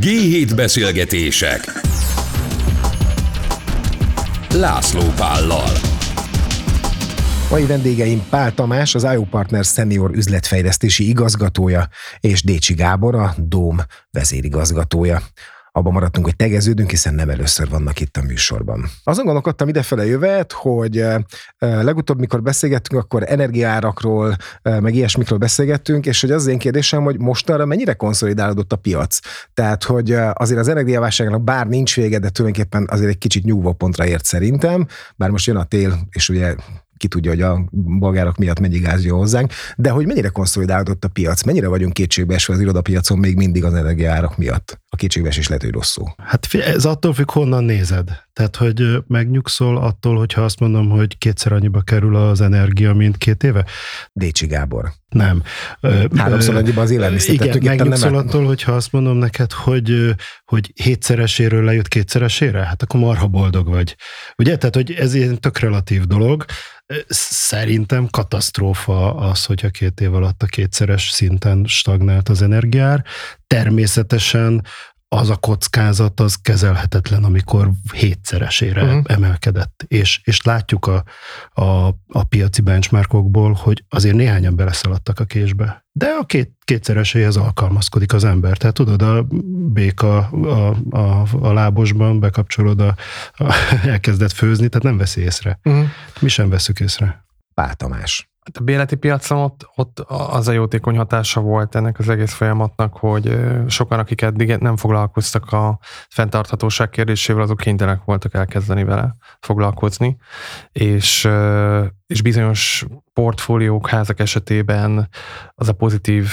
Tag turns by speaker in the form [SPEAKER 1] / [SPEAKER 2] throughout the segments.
[SPEAKER 1] G7 beszélgetések. László Pállal.
[SPEAKER 2] Mai vendégeim Pál Tamás, az IO Partners Senior üzletfejlesztési igazgatója, és Décsi Gábor, a Dóm vezérigazgatója abban maradtunk, hogy tegeződünk, hiszen nem először vannak itt a műsorban. Azon gondolkodtam idefele jövet, hogy legutóbb, mikor beszélgettünk, akkor energiárakról, meg ilyesmikről beszélgettünk, és hogy az, az én kérdésem, hogy mostanra mennyire konszolidálódott a piac. Tehát, hogy azért az energiaválságnak bár nincs vége, de tulajdonképpen azért egy kicsit nyugvó pontra ért szerintem, bár most jön a tél, és ugye ki tudja, hogy a bolgárok miatt mennyi gáz jön hozzánk, de hogy mennyire konszolidálódott a piac, mennyire vagyunk kétségbeesve az irodapiacon még mindig az energiárak miatt. A kétségbeesés lehet, hogy rosszul.
[SPEAKER 3] Hát ez attól függ, honnan nézed. Tehát, hogy megnyugszol attól, hogyha azt mondom, hogy kétszer annyiba kerül az energia, mint két éve?
[SPEAKER 2] Décsi Gábor.
[SPEAKER 3] Nem.
[SPEAKER 2] Háromszor annyiba az élelmiszer.
[SPEAKER 3] Igen, megnyugszol nem attól, hogyha azt mondom neked, hogy, hogy hétszereséről lejött kétszeresére, hát akkor marha boldog vagy. Ugye? Tehát, hogy ez ilyen tök relatív dolog. Szerintem katasztrófa az, hogy a két év alatt a kétszeres szinten stagnált az energiár. Természetesen az a kockázat az kezelhetetlen, amikor hétszeresére uh-huh. emelkedett. És, és látjuk a, a, a piaci benchmarkokból, hogy azért néhányan beleszaladtak a késbe. De a két, kétszereséhez alkalmazkodik az ember. Tehát tudod, a béka a, a, a lábosban bekapcsolod, a, a, elkezdett főzni, tehát nem veszi észre. Uh-huh. Mi sem veszük észre.
[SPEAKER 2] Pál Tamás.
[SPEAKER 4] Hát a béleti piacon ott, ott az a jótékony hatása volt ennek az egész folyamatnak, hogy sokan, akik eddig nem foglalkoztak a fenntarthatóság kérdésével, azok kénytelenek voltak elkezdeni vele foglalkozni, és, és bizonyos portfóliók, házak esetében az a pozitív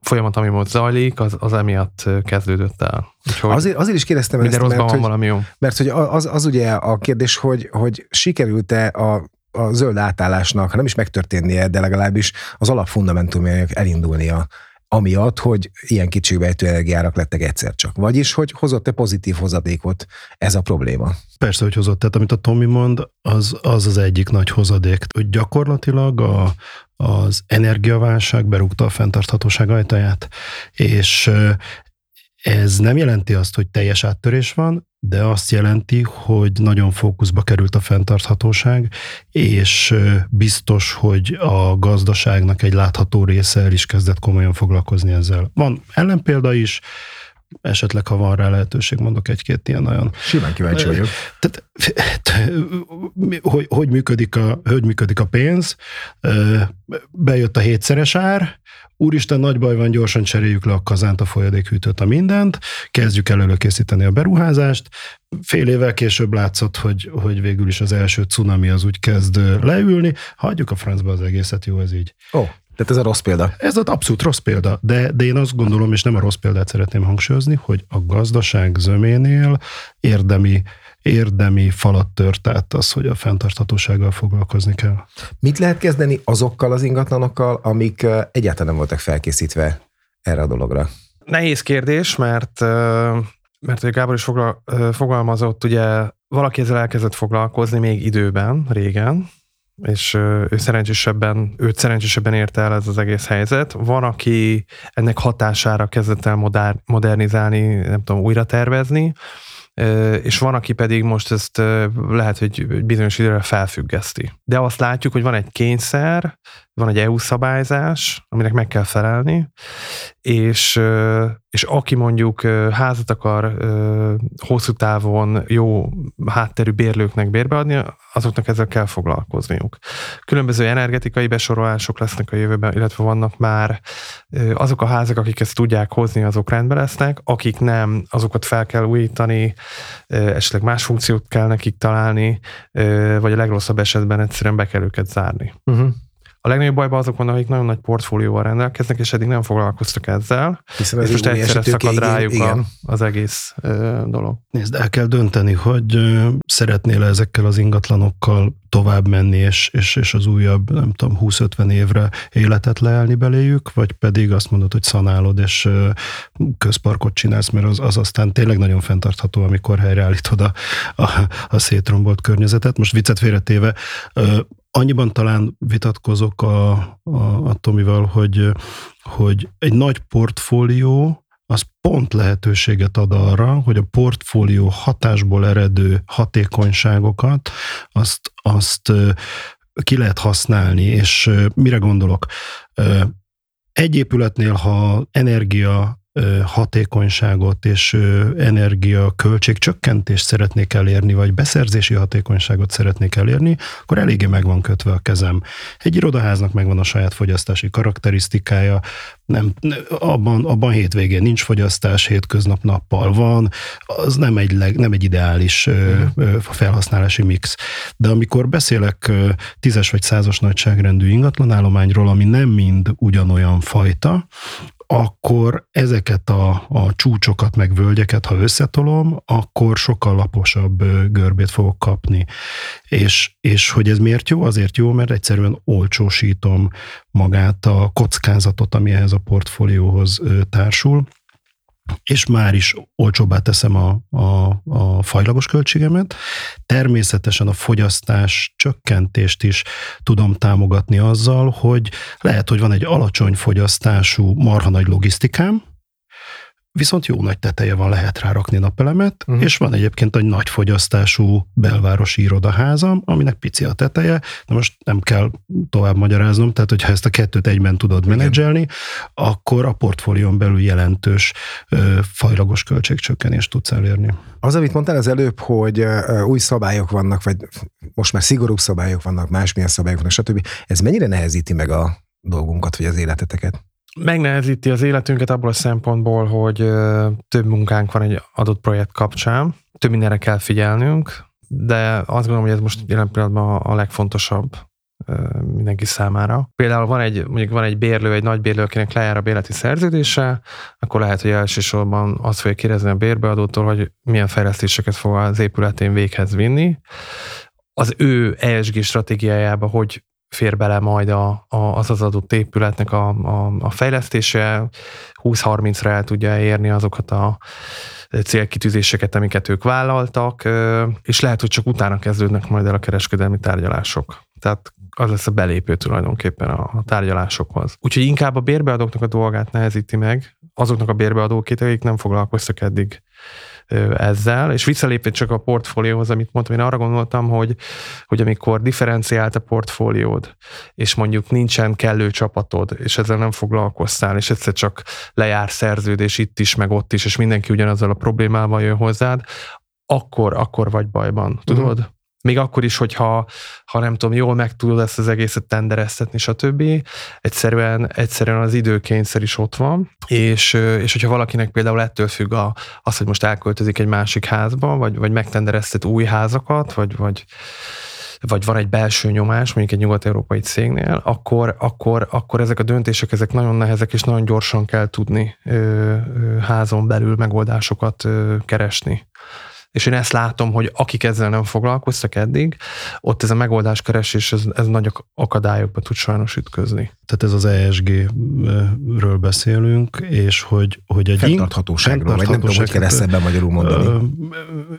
[SPEAKER 4] folyamat, ami most zajlik, az, az emiatt kezdődött el.
[SPEAKER 2] Úgyhogy azért, azért is kérdeztem
[SPEAKER 4] ezt, mert, van
[SPEAKER 2] hogy,
[SPEAKER 4] valami jó.
[SPEAKER 2] mert hogy az, az ugye a kérdés, hogy, hogy sikerült-e a a zöld átállásnak, nem is megtörténnie, de legalábbis az alapfundamentumjának elindulnia amiatt, hogy ilyen kicsőbejtő energiárak lettek egyszer csak. Vagyis, hogy hozott-e pozitív hozadékot ez a probléma?
[SPEAKER 3] Persze, hogy hozott. Tehát amit a Tomi mond, az az, az egyik nagy hozadék. Hogy gyakorlatilag a, az energiaválság berúgta a fenntarthatóság ajtaját, és ez nem jelenti azt, hogy teljes áttörés van, de azt jelenti, hogy nagyon fókuszba került a fenntarthatóság, és biztos, hogy a gazdaságnak egy látható része el is kezdett komolyan foglalkozni ezzel. Van ellenpélda is, esetleg, ha van rá lehetőség, mondok egy-két ilyen nagyon...
[SPEAKER 2] Simán kíváncsi vagyok.
[SPEAKER 3] Tehát, hogy, hogy, működik a, hogy működik a pénz? Bejött a hétszeres ár, úristen, nagy baj van, gyorsan cseréljük le a kazánt, a folyadékhűtőt, a mindent, kezdjük el előkészíteni a beruházást. Fél évvel később látszott, hogy, hogy végül is az első cunami az úgy kezd leülni, hagyjuk a francba az egészet, jó ez így.
[SPEAKER 2] Oh. Tehát ez a rossz példa.
[SPEAKER 3] Ez az abszolút rossz példa, de, de én azt gondolom, és nem a rossz példát szeretném hangsúlyozni, hogy a gazdaság zöménél érdemi érdemi falat tört át az, hogy a fenntarthatósággal foglalkozni kell.
[SPEAKER 2] Mit lehet kezdeni azokkal az ingatlanokkal, amik egyáltalán nem voltak felkészítve erre a dologra?
[SPEAKER 4] Nehéz kérdés, mert mert hogy Gábor is fogalmazott, ugye valaki ezzel elkezdett foglalkozni még időben, régen, és ő szerencsésebben, őt szerencsésebben érte el ez az egész helyzet. Van, aki ennek hatására kezdett el modern, modernizálni, nem tudom, újra tervezni, és van, aki pedig most ezt lehet, hogy bizonyos időre felfüggeszti. De azt látjuk, hogy van egy kényszer, van egy EU szabályzás, aminek meg kell felelni, és, és aki mondjuk házat akar hosszú távon jó hátterű bérlőknek bérbeadni, azoknak ezzel kell foglalkozniuk. Különböző energetikai besorolások lesznek a jövőben, illetve vannak már azok a házak, akik ezt tudják hozni, azok rendben lesznek, akik nem, azokat fel kell újítani, esetleg más funkciót kell nekik találni, vagy a legrosszabb esetben egyszerűen be kell őket zárni. Uh-huh. A legnagyobb bajban azok vannak, akik nagyon nagy portfólióval rendelkeznek, és eddig nem foglalkoztak ezzel. Hiszen és most egyszerre szakad rájuk a, az egész ö, dolog.
[SPEAKER 3] Nézd, el kell dönteni, hogy ö, szeretnél ezekkel az ingatlanokkal tovább menni, és, és, és az újabb, nem tudom, 20-50 évre életet leelni beléjük, vagy pedig azt mondod, hogy szanálod, és ö, közparkot csinálsz, mert az, az aztán tényleg nagyon fenntartható, amikor helyreállítod a, a, a szétrombolt környezetet. Most viccet félretéve, Annyiban talán vitatkozok a, a, a Tomival, hogy, hogy egy nagy portfólió az pont lehetőséget ad arra, hogy a portfólió hatásból eredő hatékonyságokat azt, azt ki lehet használni, és mire gondolok? Egy épületnél, ha energia hatékonyságot és energia költségcsökkentést szeretnék elérni, vagy beszerzési hatékonyságot szeretnék elérni, akkor eléggé meg van kötve a kezem. Egy irodaháznak megvan a saját fogyasztási karakterisztikája, nem, abban, abban hétvégén nincs fogyasztás, hétköznap nappal van, az nem egy, leg, nem egy ideális uh-huh. felhasználási mix. De amikor beszélek tízes vagy százas nagyságrendű ingatlanállományról, ami nem mind ugyanolyan fajta, akkor ezeket a, a csúcsokat, meg völgyeket, ha összetolom, akkor sokkal laposabb görbét fogok kapni. És, és hogy ez miért jó? Azért jó, mert egyszerűen olcsósítom magát a kockázatot, ami ehhez a portfólióhoz társul és már is olcsóbbá teszem a, a, a fajlagos költségemet. Természetesen a fogyasztás csökkentést is tudom támogatni azzal, hogy lehet, hogy van egy alacsony fogyasztású marha nagy logisztikám, viszont jó nagy teteje van, lehet rá rakni napelemet, uh-huh. és van egyébként egy nagy fogyasztású belvárosi irodaházam, aminek pici a teteje, de most nem kell tovább magyaráznom, tehát hogyha ezt a kettőt egyben tudod Igen. menedzselni, akkor a portfólión belül jelentős ö, fajlagos költségcsökkenést tudsz elérni.
[SPEAKER 2] Az, amit mondtál az előbb, hogy ö, új szabályok vannak, vagy most már szigorúbb szabályok vannak, másmilyen szabályok vannak, stb. Ez mennyire nehezíti meg a dolgunkat, vagy az életeteket?
[SPEAKER 4] Megnehezíti az életünket abból a szempontból, hogy több munkánk van egy adott projekt kapcsán, több mindenre kell figyelnünk, de azt gondolom, hogy ez most jelen pillanatban a legfontosabb mindenki számára. Például van egy, mondjuk van egy bérlő, egy nagy bérlő, akinek lejár a bérleti szerződése, akkor lehet, hogy elsősorban azt fogja kérdezni a bérbeadótól, hogy milyen fejlesztéseket fog az épületén véghez vinni. Az ő ESG stratégiájába, hogy fér bele majd a, a, az az adott épületnek a, a, a fejlesztése, 20-30-ra el tudja érni azokat a célkitűzéseket, amiket ők vállaltak, és lehet, hogy csak utána kezdődnek majd el a kereskedelmi tárgyalások. Tehát az lesz a belépő tulajdonképpen a, a tárgyalásokhoz. Úgyhogy inkább a bérbeadóknak a dolgát nehezíti meg, azoknak a bérbeadókét, akik nem foglalkoztak eddig ezzel, és visszalépve csak a portfólióhoz, amit mondtam, én arra gondoltam, hogy, hogy amikor differenciált a portfóliód, és mondjuk nincsen kellő csapatod, és ezzel nem foglalkoztál, és egyszer csak lejár szerződés itt is, meg ott is, és mindenki ugyanazzal a problémával jön hozzád, akkor, akkor vagy bajban, tudod? Uh-huh. Még akkor is, hogyha ha nem tudom, jól meg tudod ezt az egészet tendereztetni, stb. Egyszerűen, egyszerűen az időkényszer is ott van, és, és hogyha valakinek például ettől függ a, az, hogy most elköltözik egy másik házba, vagy, vagy megtendereztet új házakat, vagy, vagy vagy van egy belső nyomás, mondjuk egy nyugat-európai cégnél, akkor, akkor, akkor ezek a döntések ezek nagyon nehezek, és nagyon gyorsan kell tudni ö, ö, házon belül megoldásokat ö, keresni és én ezt látom, hogy akik ezzel nem foglalkoztak eddig, ott ez a megoldáskeresés, ez, ez nagy akadályokba tud sajnos ütközni.
[SPEAKER 3] Tehát ez az ESG-ről beszélünk, és hogy, hogy egy...
[SPEAKER 2] Fenntarthatóságról, vagy nem tudom, hogy kell ezt ebben magyarul mondani.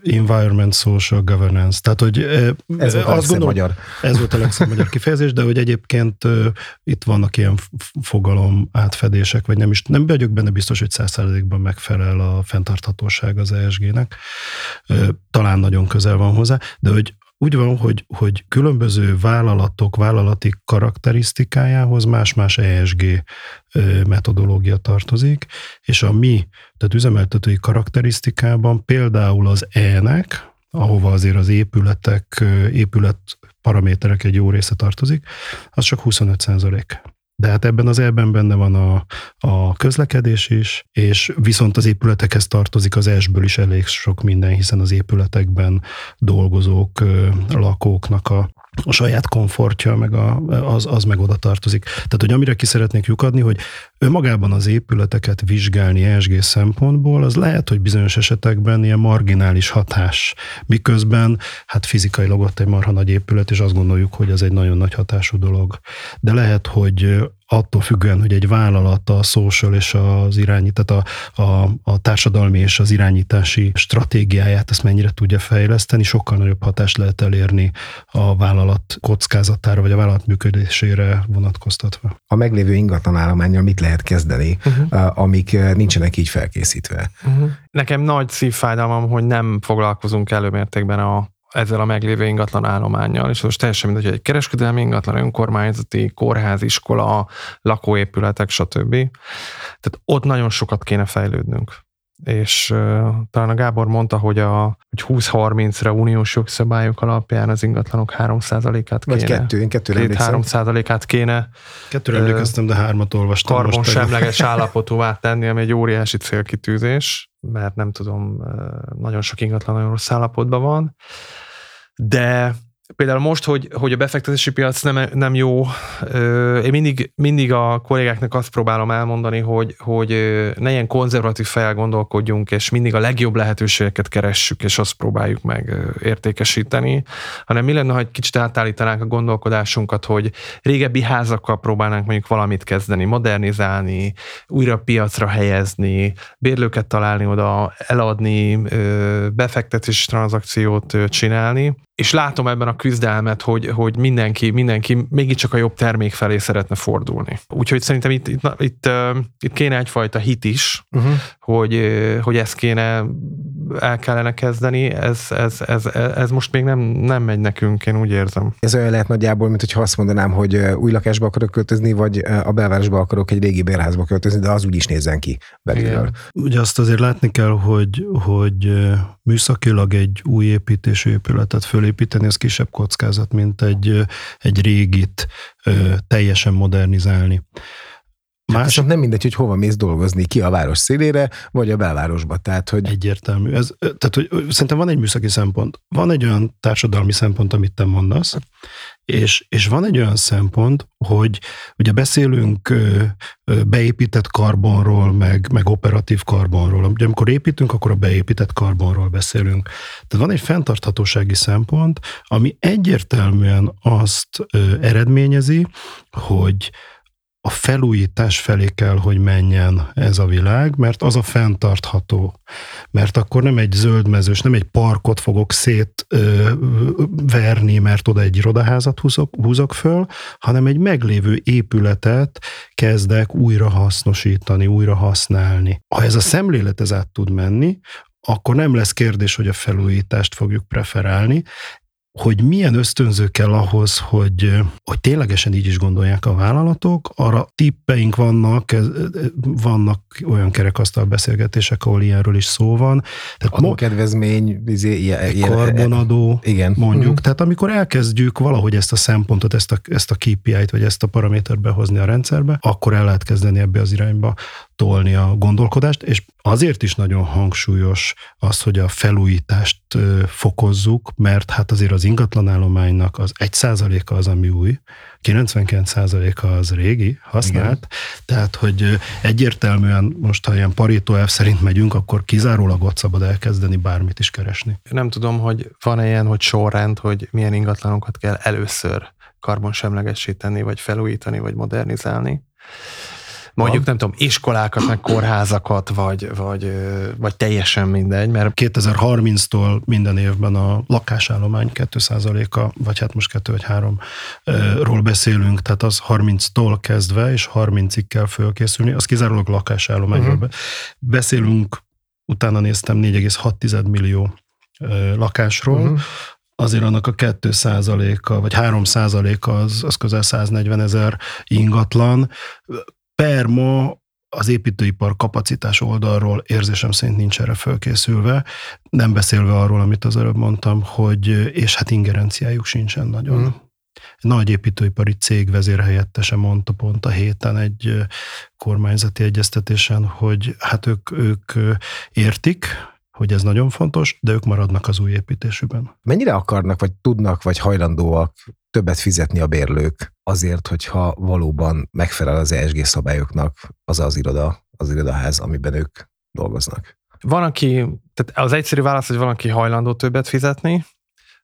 [SPEAKER 3] Environment, social governance. Tehát, hogy
[SPEAKER 2] ez volt a azt gondolom, magyar.
[SPEAKER 3] Ez volt a legszebb magyar kifejezés, de hogy egyébként itt vannak ilyen fogalom átfedések, vagy nem is, nem vagyok benne biztos, hogy százszerzékban megfelel a fenntarthatóság az ESG-nek talán nagyon közel van hozzá, de hogy úgy van, hogy, hogy különböző vállalatok vállalati karakterisztikájához más-más ESG metodológia tartozik, és a mi, tehát üzemeltetői karakterisztikában például az E-nek, ahova azért az épületek, épület paraméterek egy jó része tartozik, az csak 25 százalék. De hát ebben az elben benne van a, a közlekedés is, és viszont az épületekhez tartozik az esből is elég sok minden, hiszen az épületekben dolgozók, lakóknak a a saját komfortja, meg a, az, az meg oda tartozik. Tehát, hogy amire ki szeretnék lyukadni, hogy önmagában az épületeket vizsgálni ESG szempontból, az lehet, hogy bizonyos esetekben ilyen marginális hatás, miközben hát fizikailag ott egy marha nagy épület, és azt gondoljuk, hogy ez egy nagyon nagy hatású dolog. De lehet, hogy attól függően, hogy egy vállalat a social és az irányít, tehát a, a, a társadalmi és az irányítási stratégiáját ezt mennyire tudja fejleszteni, sokkal nagyobb hatást lehet elérni a vállalat kockázatára, vagy a vállalat működésére vonatkoztatva.
[SPEAKER 2] A meglévő ingatlan állományjal mit lehet lehet kezdeni, uh-huh. amik nincsenek így felkészítve.
[SPEAKER 4] Uh-huh. Nekem nagy szívfájdalmam, hogy nem foglalkozunk előmértékben a ezzel a meglévő ingatlan állományjal, és most teljesen mindegy, hogy egy kereskedelmi ingatlan, önkormányzati, kórház, iskola, lakóépületek, stb. Tehát ott nagyon sokat kéne fejlődnünk és uh, talán a Gábor mondta, hogy, a, hogy 20-30-ra uniós jogszabályok alapján az ingatlanok 3%-át kéne.
[SPEAKER 2] Vagy kettő, én kettőre
[SPEAKER 4] 3%-át kéne.
[SPEAKER 3] Kettőre emlékeztem, de hármat olvastam.
[SPEAKER 4] Karbonsemleges állapotúvá tenni, ami egy óriási célkitűzés, mert nem tudom, nagyon sok ingatlan nagyon rossz állapotban van. De például most, hogy, hogy a befektetési piac nem, nem jó, én mindig, mindig a kollégáknak azt próbálom elmondani, hogy, hogy ne ilyen konzervatív fejjel gondolkodjunk, és mindig a legjobb lehetőségeket keressük, és azt próbáljuk meg értékesíteni, hanem mi lenne, ha egy kicsit átállítanánk a gondolkodásunkat, hogy régebbi házakkal próbálnánk mondjuk valamit kezdeni, modernizálni, újra piacra helyezni, bérlőket találni oda, eladni, befektetési tranzakciót csinálni, és látom ebben a küzdelmet, hogy, hogy mindenki, mindenki mégiscsak a jobb termék felé szeretne fordulni. Úgyhogy szerintem itt, itt, itt, itt kéne egyfajta hit is, uh-huh. hogy, hogy ezt kéne el kellene kezdeni, ez, ez, ez, ez most még nem, nem megy nekünk, én úgy érzem.
[SPEAKER 2] Ez olyan lehet nagyjából, mint hogyha azt mondanám, hogy új lakásba akarok költözni, vagy a belvárosba akarok egy régi bérházba költözni, de az úgy is nézzen ki belülről.
[SPEAKER 3] Ugye azt azért látni kell, hogy, hogy műszakilag egy új építésű épületet fölépíteni, az kisebb kockázat, mint egy, egy régit teljesen modernizálni.
[SPEAKER 2] Más... Viszont nem mindegy, hogy hova mész dolgozni, ki a város szélére, vagy a belvárosba. Tehát, hogy...
[SPEAKER 3] Egyértelmű. Ez, tehát, hogy szerintem van egy műszaki szempont. Van egy olyan társadalmi szempont, amit te mondasz, és, és van egy olyan szempont, hogy ugye beszélünk beépített karbonról, meg, meg operatív karbonról. Ugye amikor építünk, akkor a beépített karbonról beszélünk. Tehát van egy fenntarthatósági szempont, ami egyértelműen azt eredményezi, hogy a felújítás felé kell, hogy menjen ez a világ, mert az a fenntartható. Mert akkor nem egy zöldmezős, nem egy parkot fogok szétverni, mert oda egy irodaházat húzok, húzok föl, hanem egy meglévő épületet kezdek újra hasznosítani, újra használni. Ha ez a szemlélet ez át tud menni, akkor nem lesz kérdés, hogy a felújítást fogjuk preferálni hogy milyen ösztönző kell ahhoz, hogy, hogy ténylegesen így is gondolják a vállalatok. Arra tippeink vannak, vannak olyan kerekasztal beszélgetések, ahol ilyenről is szó van.
[SPEAKER 2] Tehát Adókedvezmény, izé, ilyen,
[SPEAKER 3] ilyen, karbonadó, igen. mondjuk. Mm. Tehát amikor elkezdjük valahogy ezt a szempontot, ezt a, ezt a KPI-t, vagy ezt a paramétert behozni a rendszerbe, akkor el lehet kezdeni ebbe az irányba tolni a gondolkodást, és azért is nagyon hangsúlyos az, hogy a felújítást fokozzuk, mert hát azért az ingatlanállománynak az 1%-a az, ami új, 99%-a az régi, használt, Igen. tehát hogy egyértelműen most, ha ilyen Pareto elv szerint megyünk, akkor kizárólag ott szabad elkezdeni bármit is keresni.
[SPEAKER 4] Nem tudom, hogy van-e ilyen, hogy sorrend, hogy milyen ingatlanokat kell először karbonsemlegesíteni, vagy felújítani, vagy modernizálni mondjuk nem tudom, iskolákat, meg kórházakat, vagy, vagy, vagy teljesen mindegy, mert
[SPEAKER 3] 2030-tól minden évben a lakásállomány 2%-a, vagy hát most 2 vagy 3 ról beszélünk, tehát az 30-tól kezdve, és 30-ig kell fölkészülni, az kizárólag lakásállományról uh-huh. beszélünk, utána néztem 4,6 millió lakásról, uh-huh azért annak a 2% a vagy 3% a az, az közel 140 ezer ingatlan per ma az építőipar kapacitás oldalról érzésem szerint nincs erre fölkészülve, nem beszélve arról, amit az előbb mondtam, hogy, és hát ingerenciájuk sincsen nagyon. Mm. Nagy építőipari cég vezérhelyettese mondta pont a héten egy kormányzati egyeztetésen, hogy hát ők, ők értik, hogy ez nagyon fontos, de ők maradnak az új építésükben.
[SPEAKER 2] Mennyire akarnak, vagy tudnak, vagy hajlandóak többet fizetni a bérlők azért, hogyha valóban megfelel az ESG szabályoknak az az iroda, az irodaház, amiben ők dolgoznak?
[SPEAKER 4] Van, aki, tehát az egyszerű válasz, hogy van, aki hajlandó többet fizetni,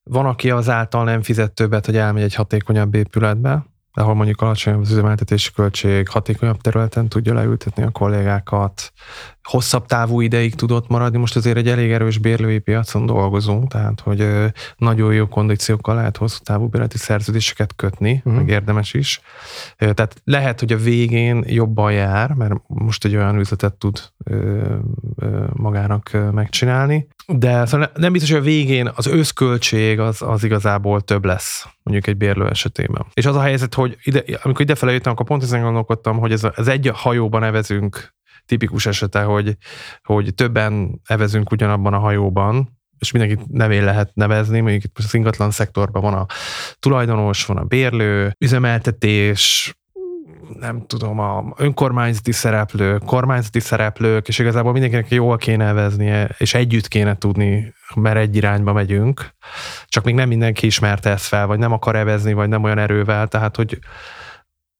[SPEAKER 4] van, aki azáltal nem fizet többet, hogy elmegy egy hatékonyabb épületbe, ahol mondjuk alacsonyabb az üzemeltetési költség, hatékonyabb területen tudja leültetni a kollégákat, hosszabb távú ideig tudott maradni. Most azért egy elég erős bérlői piacon dolgozunk, tehát hogy nagyon jó kondíciókkal lehet hosszú távú bérleti szerződéseket kötni, uh-huh. meg érdemes is. Tehát lehet, hogy a végén jobban jár, mert most egy olyan üzletet tud magának megcsinálni, de szóval nem biztos, hogy a végén az összköltség az, az igazából több lesz, mondjuk egy bérlő esetében. És az a helyzet, hogy ide, amikor idefele jöttem, akkor pont ezen gondolkodtam, hogy ez, ez egy hajóban nevezünk tipikus esete, hogy, hogy többen evezünk ugyanabban a hajóban, és mindenkit nevén lehet nevezni, mondjuk itt az ingatlan szektorban van a tulajdonos, van a bérlő, üzemeltetés, nem tudom, a önkormányzati szereplők, kormányzati szereplők, és igazából mindenkinek jól kéne neveznie, és együtt kéne tudni, mert egy irányba megyünk. Csak még nem mindenki ismerte ezt fel, vagy nem akar evezni, vagy nem olyan erővel, tehát hogy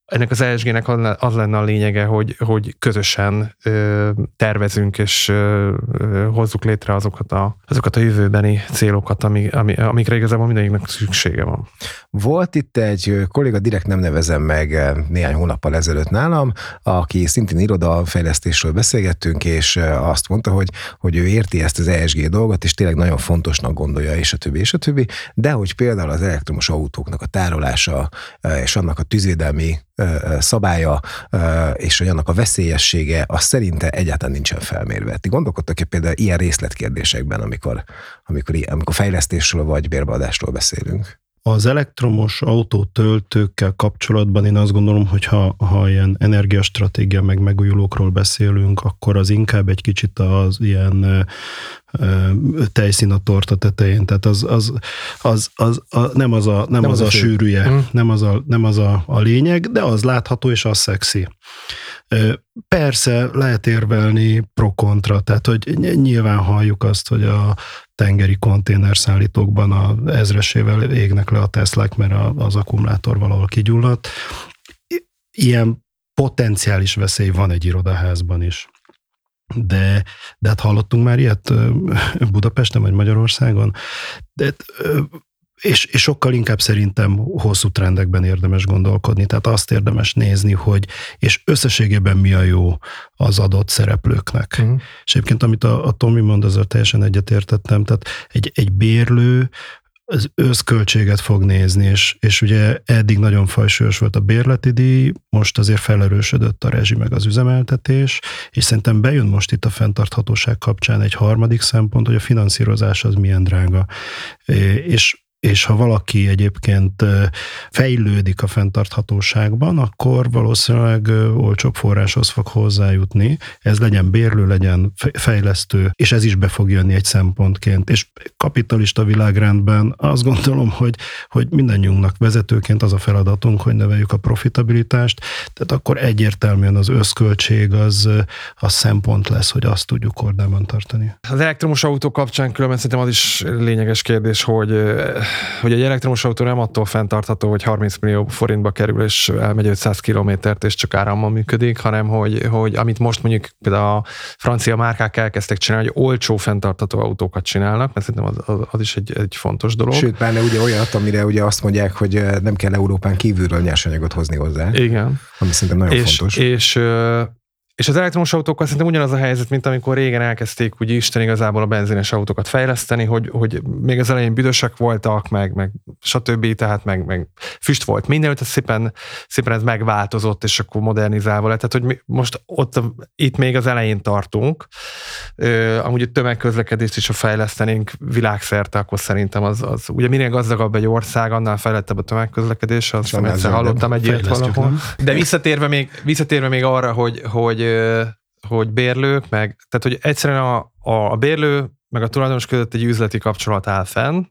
[SPEAKER 4] ennek az ESG-nek az lenne a lényege, hogy, hogy közösen ö, tervezünk és ö, hozzuk létre azokat a, azokat a jövőbeni célokat, ami, ami, amikre igazából mindenkinek szüksége van.
[SPEAKER 2] Volt itt egy kolléga, direkt nem nevezem meg néhány hónappal ezelőtt nálam, aki szintén irodafejlesztésről beszélgettünk, és azt mondta, hogy, hogy ő érti ezt az ESG dolgot, és tényleg nagyon fontosnak gondolja, és a többi, és a többi, de hogy például az elektromos autóknak a tárolása és annak a tűzvédelmi szabálya, és hogy annak a veszélyessége, az szerinte egyáltalán nincsen felmérve. Ti gondolkodtak-e például ilyen részletkérdésekben, amikor, amikor, amikor fejlesztésről vagy bérbeadásról beszélünk?
[SPEAKER 3] Az elektromos autótöltőkkel kapcsolatban én azt gondolom, hogy ha, ha ilyen energiastratégia meg megújulókról beszélünk, akkor az inkább egy kicsit az ilyen tejszín a torta tetején, tehát az, az, az, az a, nem az a, nem, nem az, az a sűrűje, mm. nem az, a, nem az a, a lényeg, de az látható és az szexi. Persze lehet érvelni pro-kontra, tehát hogy nyilván halljuk azt, hogy a tengeri konténerszállítókban a ezresével égnek le a Teslák, mert az akkumulátor valahol kigyulladt. Ilyen potenciális veszély van egy irodaházban is. De, de hát hallottunk már ilyet Budapesten vagy Magyarországon. De és, és sokkal inkább szerintem hosszú trendekben érdemes gondolkodni, tehát azt érdemes nézni, hogy és összességében mi a jó az adott szereplőknek. Uh-huh. És egyébként, amit a, a Tomi mond, azzal teljesen egyetértettem, tehát egy, egy bérlő az összköltséget fog nézni, és, és ugye eddig nagyon fajsúlyos volt a bérleti díj, most azért felerősödött a rezsi meg az üzemeltetés, és szerintem bejön most itt a fenntarthatóság kapcsán egy harmadik szempont, hogy a finanszírozás az milyen drága. És és ha valaki egyébként fejlődik a fenntarthatóságban, akkor valószínűleg olcsóbb forráshoz fog hozzájutni. Ez legyen bérlő, legyen fejlesztő, és ez is be fog jönni egy szempontként. És kapitalista világrendben azt gondolom, hogy, hogy mindannyiunknak vezetőként az a feladatunk, hogy növeljük a profitabilitást, tehát akkor egyértelműen az összköltség az, az szempont lesz, hogy azt tudjuk kordában tartani.
[SPEAKER 4] Az elektromos autó kapcsán különben szerintem az is lényeges kérdés, hogy hogy egy elektromos autó nem attól fenntartható, hogy 30 millió forintba kerül, és elmegy 500 kilométert, és csak árammal működik, hanem hogy, hogy amit most mondjuk például a francia márkák elkezdtek csinálni, hogy olcsó fenntartható autókat csinálnak, mert szerintem az, az, az is egy, egy fontos dolog.
[SPEAKER 2] Sőt, benne ugye olyat, amire ugye azt mondják, hogy nem kell Európán kívülről nyersanyagot hozni hozzá.
[SPEAKER 4] Igen.
[SPEAKER 2] Ami szerintem nagyon
[SPEAKER 4] és,
[SPEAKER 2] fontos.
[SPEAKER 4] És és az elektromos autókkal szerintem ugyanaz a helyzet, mint amikor régen elkezdték úgy Isten igazából a benzines autókat fejleszteni, hogy, hogy még az elején büdösek voltak, meg, meg stb. Tehát meg, meg füst volt mindenütt, szépen, szépen ez megváltozott, és akkor modernizálva lett. Tehát, hogy mi most ott, itt még az elején tartunk. Ö, amúgy a tömegközlekedést is, ha fejlesztenénk világszerte, akkor szerintem az, az ugye minél gazdagabb egy ország, annál fejlettebb a tömegközlekedés, azt egyszer hallottam egy ilyet valahol. De visszatérve még, visszatérve még arra, hogy, hogy hogy bérlők, meg, tehát hogy egyszerűen a, a, a bérlő meg a tulajdonos között egy üzleti kapcsolat áll fenn,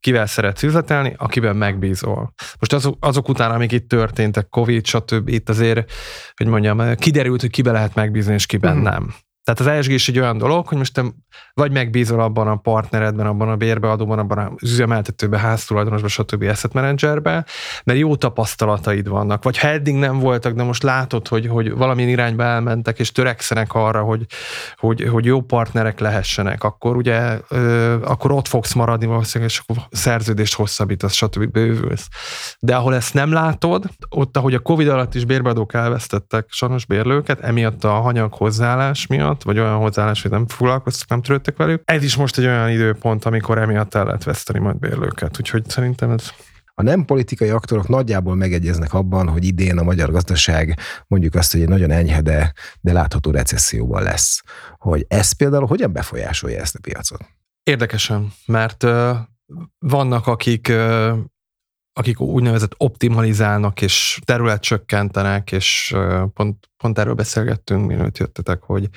[SPEAKER 4] kivel szeretsz üzletelni, akiben megbízol. Most azok, azok után, amik itt történtek, Covid, stb. itt azért, hogy mondjam, kiderült, hogy kibe lehet megbízni, és kiben mm. nem. Tehát az ESG is egy olyan dolog, hogy most te vagy megbízol abban a partneredben, abban a bérbeadóban, abban az üzemeltetőben, háztulajdonosban, stb. asset managerben, mert jó tapasztalataid vannak. Vagy ha eddig nem voltak, de most látod, hogy, hogy valamilyen irányba elmentek, és törekszenek arra, hogy, hogy, hogy jó partnerek lehessenek, akkor ugye ö, akkor ott fogsz maradni valószínűleg, és akkor szerződést hosszabbítasz, stb. bővülsz. De ahol ezt nem látod, ott, ahogy a Covid alatt is bérbeadók elvesztettek sajnos bérlőket, emiatt a hanyag hozzáállás miatt, miatt, vagy olyan hozzáállás, hogy nem foglalkoztak, nem törődtek velük. Ez is most egy olyan időpont, amikor emiatt el lehet veszteni majd bérlőket. Úgyhogy szerintem ez
[SPEAKER 2] a nem politikai aktorok nagyjából megegyeznek abban, hogy idén a magyar gazdaság mondjuk azt, hogy egy nagyon enyhe, de, de látható recesszióban lesz. Hogy ez például hogyan befolyásolja ezt a piacot?
[SPEAKER 4] Érdekesen, mert uh, vannak, akik uh, akik úgynevezett optimalizálnak és területcsökkentenek, és uh, pont, pont erről beszélgettünk, mielőtt jöttetek, hogy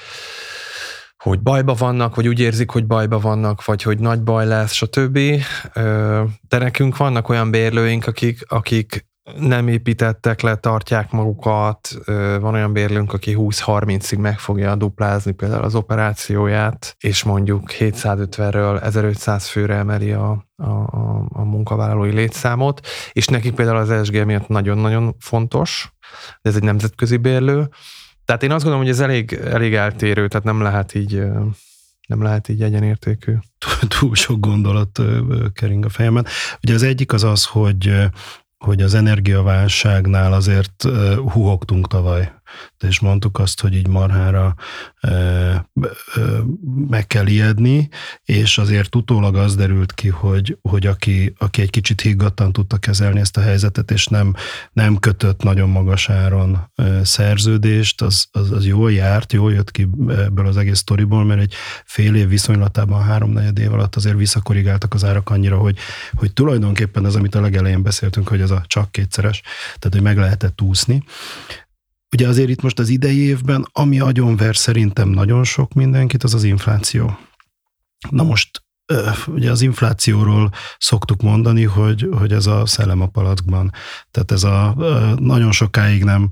[SPEAKER 4] hogy bajba vannak, vagy úgy érzik, hogy bajba vannak, vagy hogy nagy baj lesz, stb. De nekünk vannak olyan bérlőink, akik, akik nem építettek le, tartják magukat. Van olyan bérlőnk, aki 20-30-ig meg fogja duplázni például az operációját, és mondjuk 750-ről 1500 főre emeli a, a, a munkavállalói létszámot, és nekik például az ESG miatt nagyon-nagyon fontos, de ez egy nemzetközi bérlő, tehát én azt gondolom, hogy ez elég, elég eltérő, tehát nem lehet így nem lehet így egyenértékű.
[SPEAKER 3] Túl sok gondolat kering a fejemen. Ugye az egyik az az, hogy hogy az energiaválságnál azért huhogtunk tavaly és mondtuk azt, hogy így marhára e, e, meg kell ijedni, és azért utólag az derült ki, hogy, hogy aki, aki egy kicsit higgadtan tudta kezelni ezt a helyzetet, és nem, nem kötött nagyon magas áron e, szerződést, az, az, az jól járt, jól jött ki ebből az egész sztoriból, mert egy fél év viszonylatában, három-negyed év alatt azért visszakorrigáltak az árak annyira, hogy, hogy tulajdonképpen az, amit a legelején beszéltünk, hogy az a csak kétszeres, tehát hogy meg lehetett úszni. Ugye azért itt most az idei évben, ami agyonver szerintem nagyon sok mindenkit, az az infláció. Na most ugye az inflációról szoktuk mondani, hogy, hogy ez a szellem a palackban. Tehát ez a nagyon sokáig nem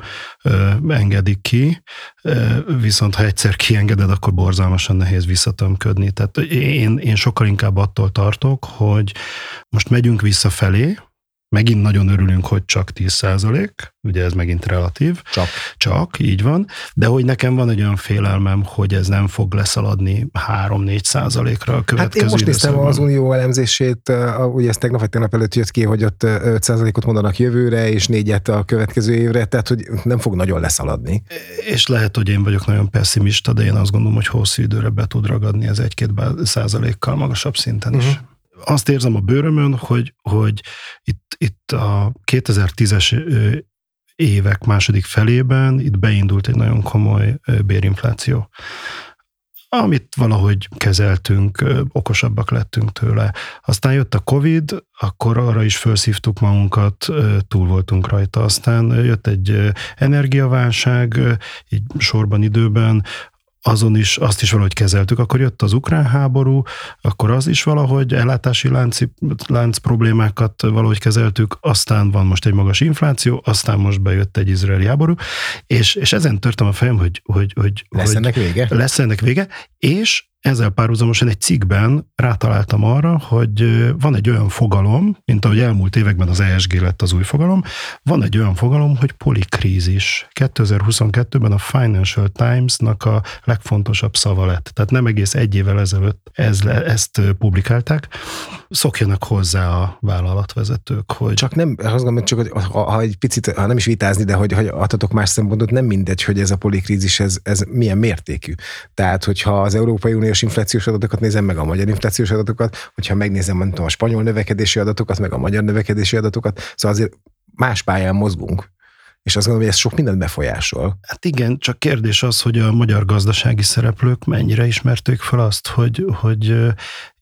[SPEAKER 3] engedik ki, viszont ha egyszer kiengeded, akkor borzalmasan nehéz visszatömködni. Tehát én, én sokkal inkább attól tartok, hogy most megyünk visszafelé, Megint nagyon örülünk, hogy csak 10 százalék, ugye ez megint relatív.
[SPEAKER 2] Csak.
[SPEAKER 3] Csak, így van. De hogy nekem van egy olyan félelmem, hogy ez nem fog leszaladni 3-4 százalékra a következő Hát
[SPEAKER 2] én most néztem az unió elemzését, ugye ez tegnap vagy tegnap előtt jött ki, hogy ott 5 százalékot mondanak jövőre, és négyet a következő évre, tehát hogy nem fog nagyon leszaladni.
[SPEAKER 3] És lehet, hogy én vagyok nagyon pessimista, de én azt gondolom, hogy hosszú időre be tud ragadni ez egy-két százalékkal magasabb szinten is. Uh-huh azt érzem a bőrömön, hogy, hogy itt, itt a 2010-es évek második felében itt beindult egy nagyon komoly bérinfláció amit valahogy kezeltünk, okosabbak lettünk tőle. Aztán jött a Covid, akkor arra is felszívtuk magunkat, túl voltunk rajta. Aztán jött egy energiaválság, így sorban időben, azon is, azt is valahogy kezeltük. Akkor jött az ukrán háború, akkor az is valahogy ellátási lánc, lánc problémákat valahogy kezeltük, aztán van most egy magas infláció, aztán most bejött egy izraeli háború, és, és ezen törtem a fejem, hogy, hogy, hogy
[SPEAKER 2] lesz
[SPEAKER 3] hogy
[SPEAKER 2] ennek vége?
[SPEAKER 3] Lesz ennek vége, és ezzel párhuzamosan egy cikkben rátaláltam arra, hogy van egy olyan fogalom, mint ahogy elmúlt években az ESG lett az új fogalom, van egy olyan fogalom, hogy polikrízis. 2022-ben a Financial Times-nak a legfontosabb szava lett. Tehát nem egész egy évvel ezelőtt ez, ezt publikálták. Szokjanak hozzá a vállalatvezetők, hogy...
[SPEAKER 2] Csak nem, azt gondolom, csak hogy ha, ha egy picit, ha nem is vitázni, de hogy, hogy adhatok más szempontot, nem mindegy, hogy ez a polikrízis, ez, ez milyen mértékű. Tehát, hogyha az Európai Uniós uniós inflációs adatokat nézem, meg a magyar inflációs adatokat, hogyha megnézem mondtam, a spanyol növekedési adatokat, meg a magyar növekedési adatokat, szóval azért más pályán mozgunk. És azt gondolom, hogy ez sok mindent befolyásol.
[SPEAKER 3] Hát igen, csak kérdés az, hogy a magyar gazdasági szereplők mennyire ismerték fel azt, hogy, hogy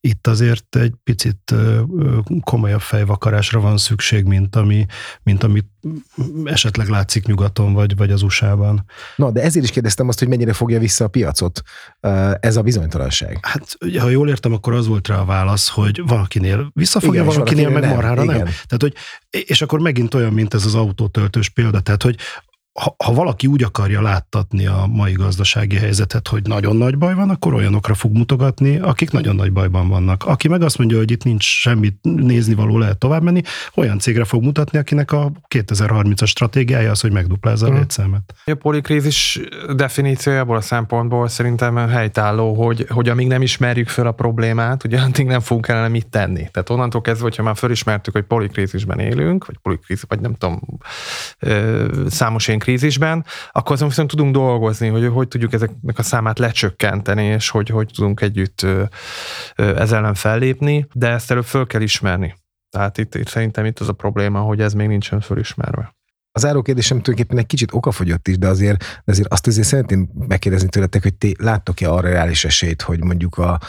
[SPEAKER 3] itt azért egy picit komolyabb fejvakarásra van szükség, mint ami, mint amit esetleg látszik nyugaton, vagy, vagy az USA-ban.
[SPEAKER 2] No, de ezért is kérdeztem azt, hogy mennyire fogja vissza a piacot ez a bizonytalanság.
[SPEAKER 3] Hát, ha jól értem, akkor az volt rá a válasz, hogy valakinél visszafogja, igen, valakinél, valakinél meg marhára nem. nem. Tehát, hogy, és akkor megint olyan, mint ez az autótöltős példa, tehát, hogy ha, ha valaki úgy akarja láttatni a mai gazdasági helyzetet, hogy nagyon nagy baj van, akkor olyanokra fog mutogatni, akik nagyon nagy bajban vannak. Aki meg azt mondja, hogy itt nincs semmit nézni való, lehet tovább menni, olyan cégre fog mutatni, akinek a 2030-as stratégiája az, hogy megduplázza a hmm. létszámet.
[SPEAKER 4] A polikrízis definíciójából a szempontból szerintem helytálló, hogy, hogy amíg nem ismerjük fel a problémát, ugye addig nem fogunk kellene mit tenni. Tehát onnantól kezdve, hogyha már felismertük, hogy polikrízisben élünk, vagy polikrízis, vagy nem tudom, számos ilyen krízisben, akkor azon viszont tudunk dolgozni, hogy hogy tudjuk ezeknek a számát lecsökkenteni, és hogy hogy tudunk együtt ezzel ellen fellépni, de ezt előbb föl kell ismerni. Tehát itt, itt szerintem itt az a probléma, hogy ez még nincsen fölismerve.
[SPEAKER 2] Az záró kérdésem tulajdonképpen egy kicsit okafogyott is, de azért, de azért azt azért szeretném megkérdezni tőletek, hogy ti láttok-e arra reális esélyt, hogy mondjuk a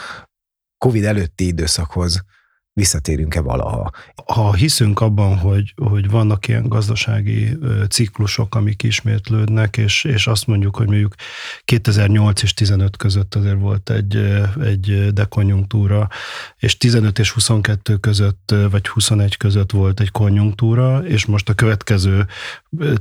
[SPEAKER 2] COVID előtti időszakhoz visszatérünk-e valaha.
[SPEAKER 3] Ha hiszünk abban, hogy, hogy vannak ilyen gazdasági ciklusok, amik ismétlődnek, és, és azt mondjuk, hogy mondjuk 2008 és 15 között azért volt egy, egy dekonjunktúra, és 15 és 22 között, vagy 21 között volt egy konjunktúra, és most a következő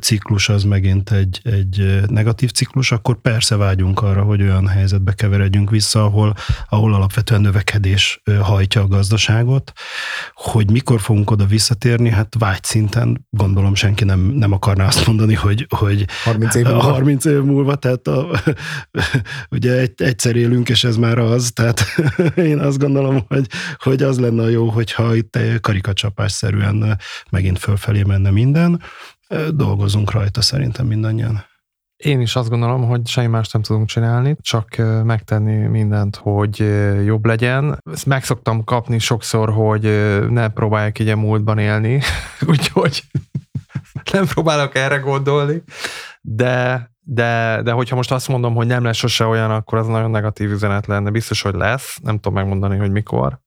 [SPEAKER 3] ciklus az megint egy, egy negatív ciklus, akkor persze vágyunk arra, hogy olyan helyzetbe keveredjünk vissza, ahol, ahol alapvetően növekedés hajtja a gazdaságot, volt, hogy mikor fogunk oda visszatérni, hát vágy szinten gondolom senki nem, nem akarná azt mondani, hogy, hogy
[SPEAKER 2] 30 év múlva,
[SPEAKER 3] 30 év múlva tehát a, ugye egy, egyszer élünk, és ez már az, tehát én azt gondolom, hogy, hogy az lenne a jó, hogyha itt karikacsapásszerűen megint fölfelé menne minden, dolgozunk rajta szerintem mindannyian.
[SPEAKER 4] Én is azt gondolom, hogy semmi más nem tudunk csinálni, csak megtenni mindent, hogy jobb legyen. Ezt meg kapni sokszor, hogy ne próbálják így a múltban élni, úgyhogy nem próbálok erre gondolni, de de, de hogyha most azt mondom, hogy nem lesz sose olyan, akkor az nagyon negatív üzenet lenne. Biztos, hogy lesz, nem tudom megmondani, hogy mikor.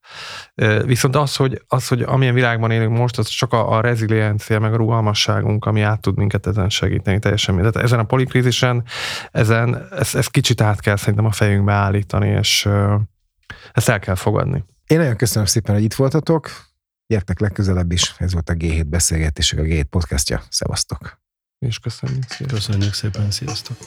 [SPEAKER 4] Viszont az, hogy, az, hogy amilyen világban élünk most, az csak a, a reziliencia, meg a rugalmasságunk, ami át tud minket ezen segíteni teljesen. Tehát ezen a polikrízisen, ezen, ezt, ezt kicsit át kell szerintem a fejünkbe állítani, és ezt el kell fogadni.
[SPEAKER 2] Én nagyon köszönöm szépen, hogy itt voltatok. Gyertek legközelebb is. Ez volt a G7 beszélgetések, a G7 podcastja. Szevasztok!
[SPEAKER 4] És köszönjük
[SPEAKER 3] szépen. Köszönjük szépen, sziasztok!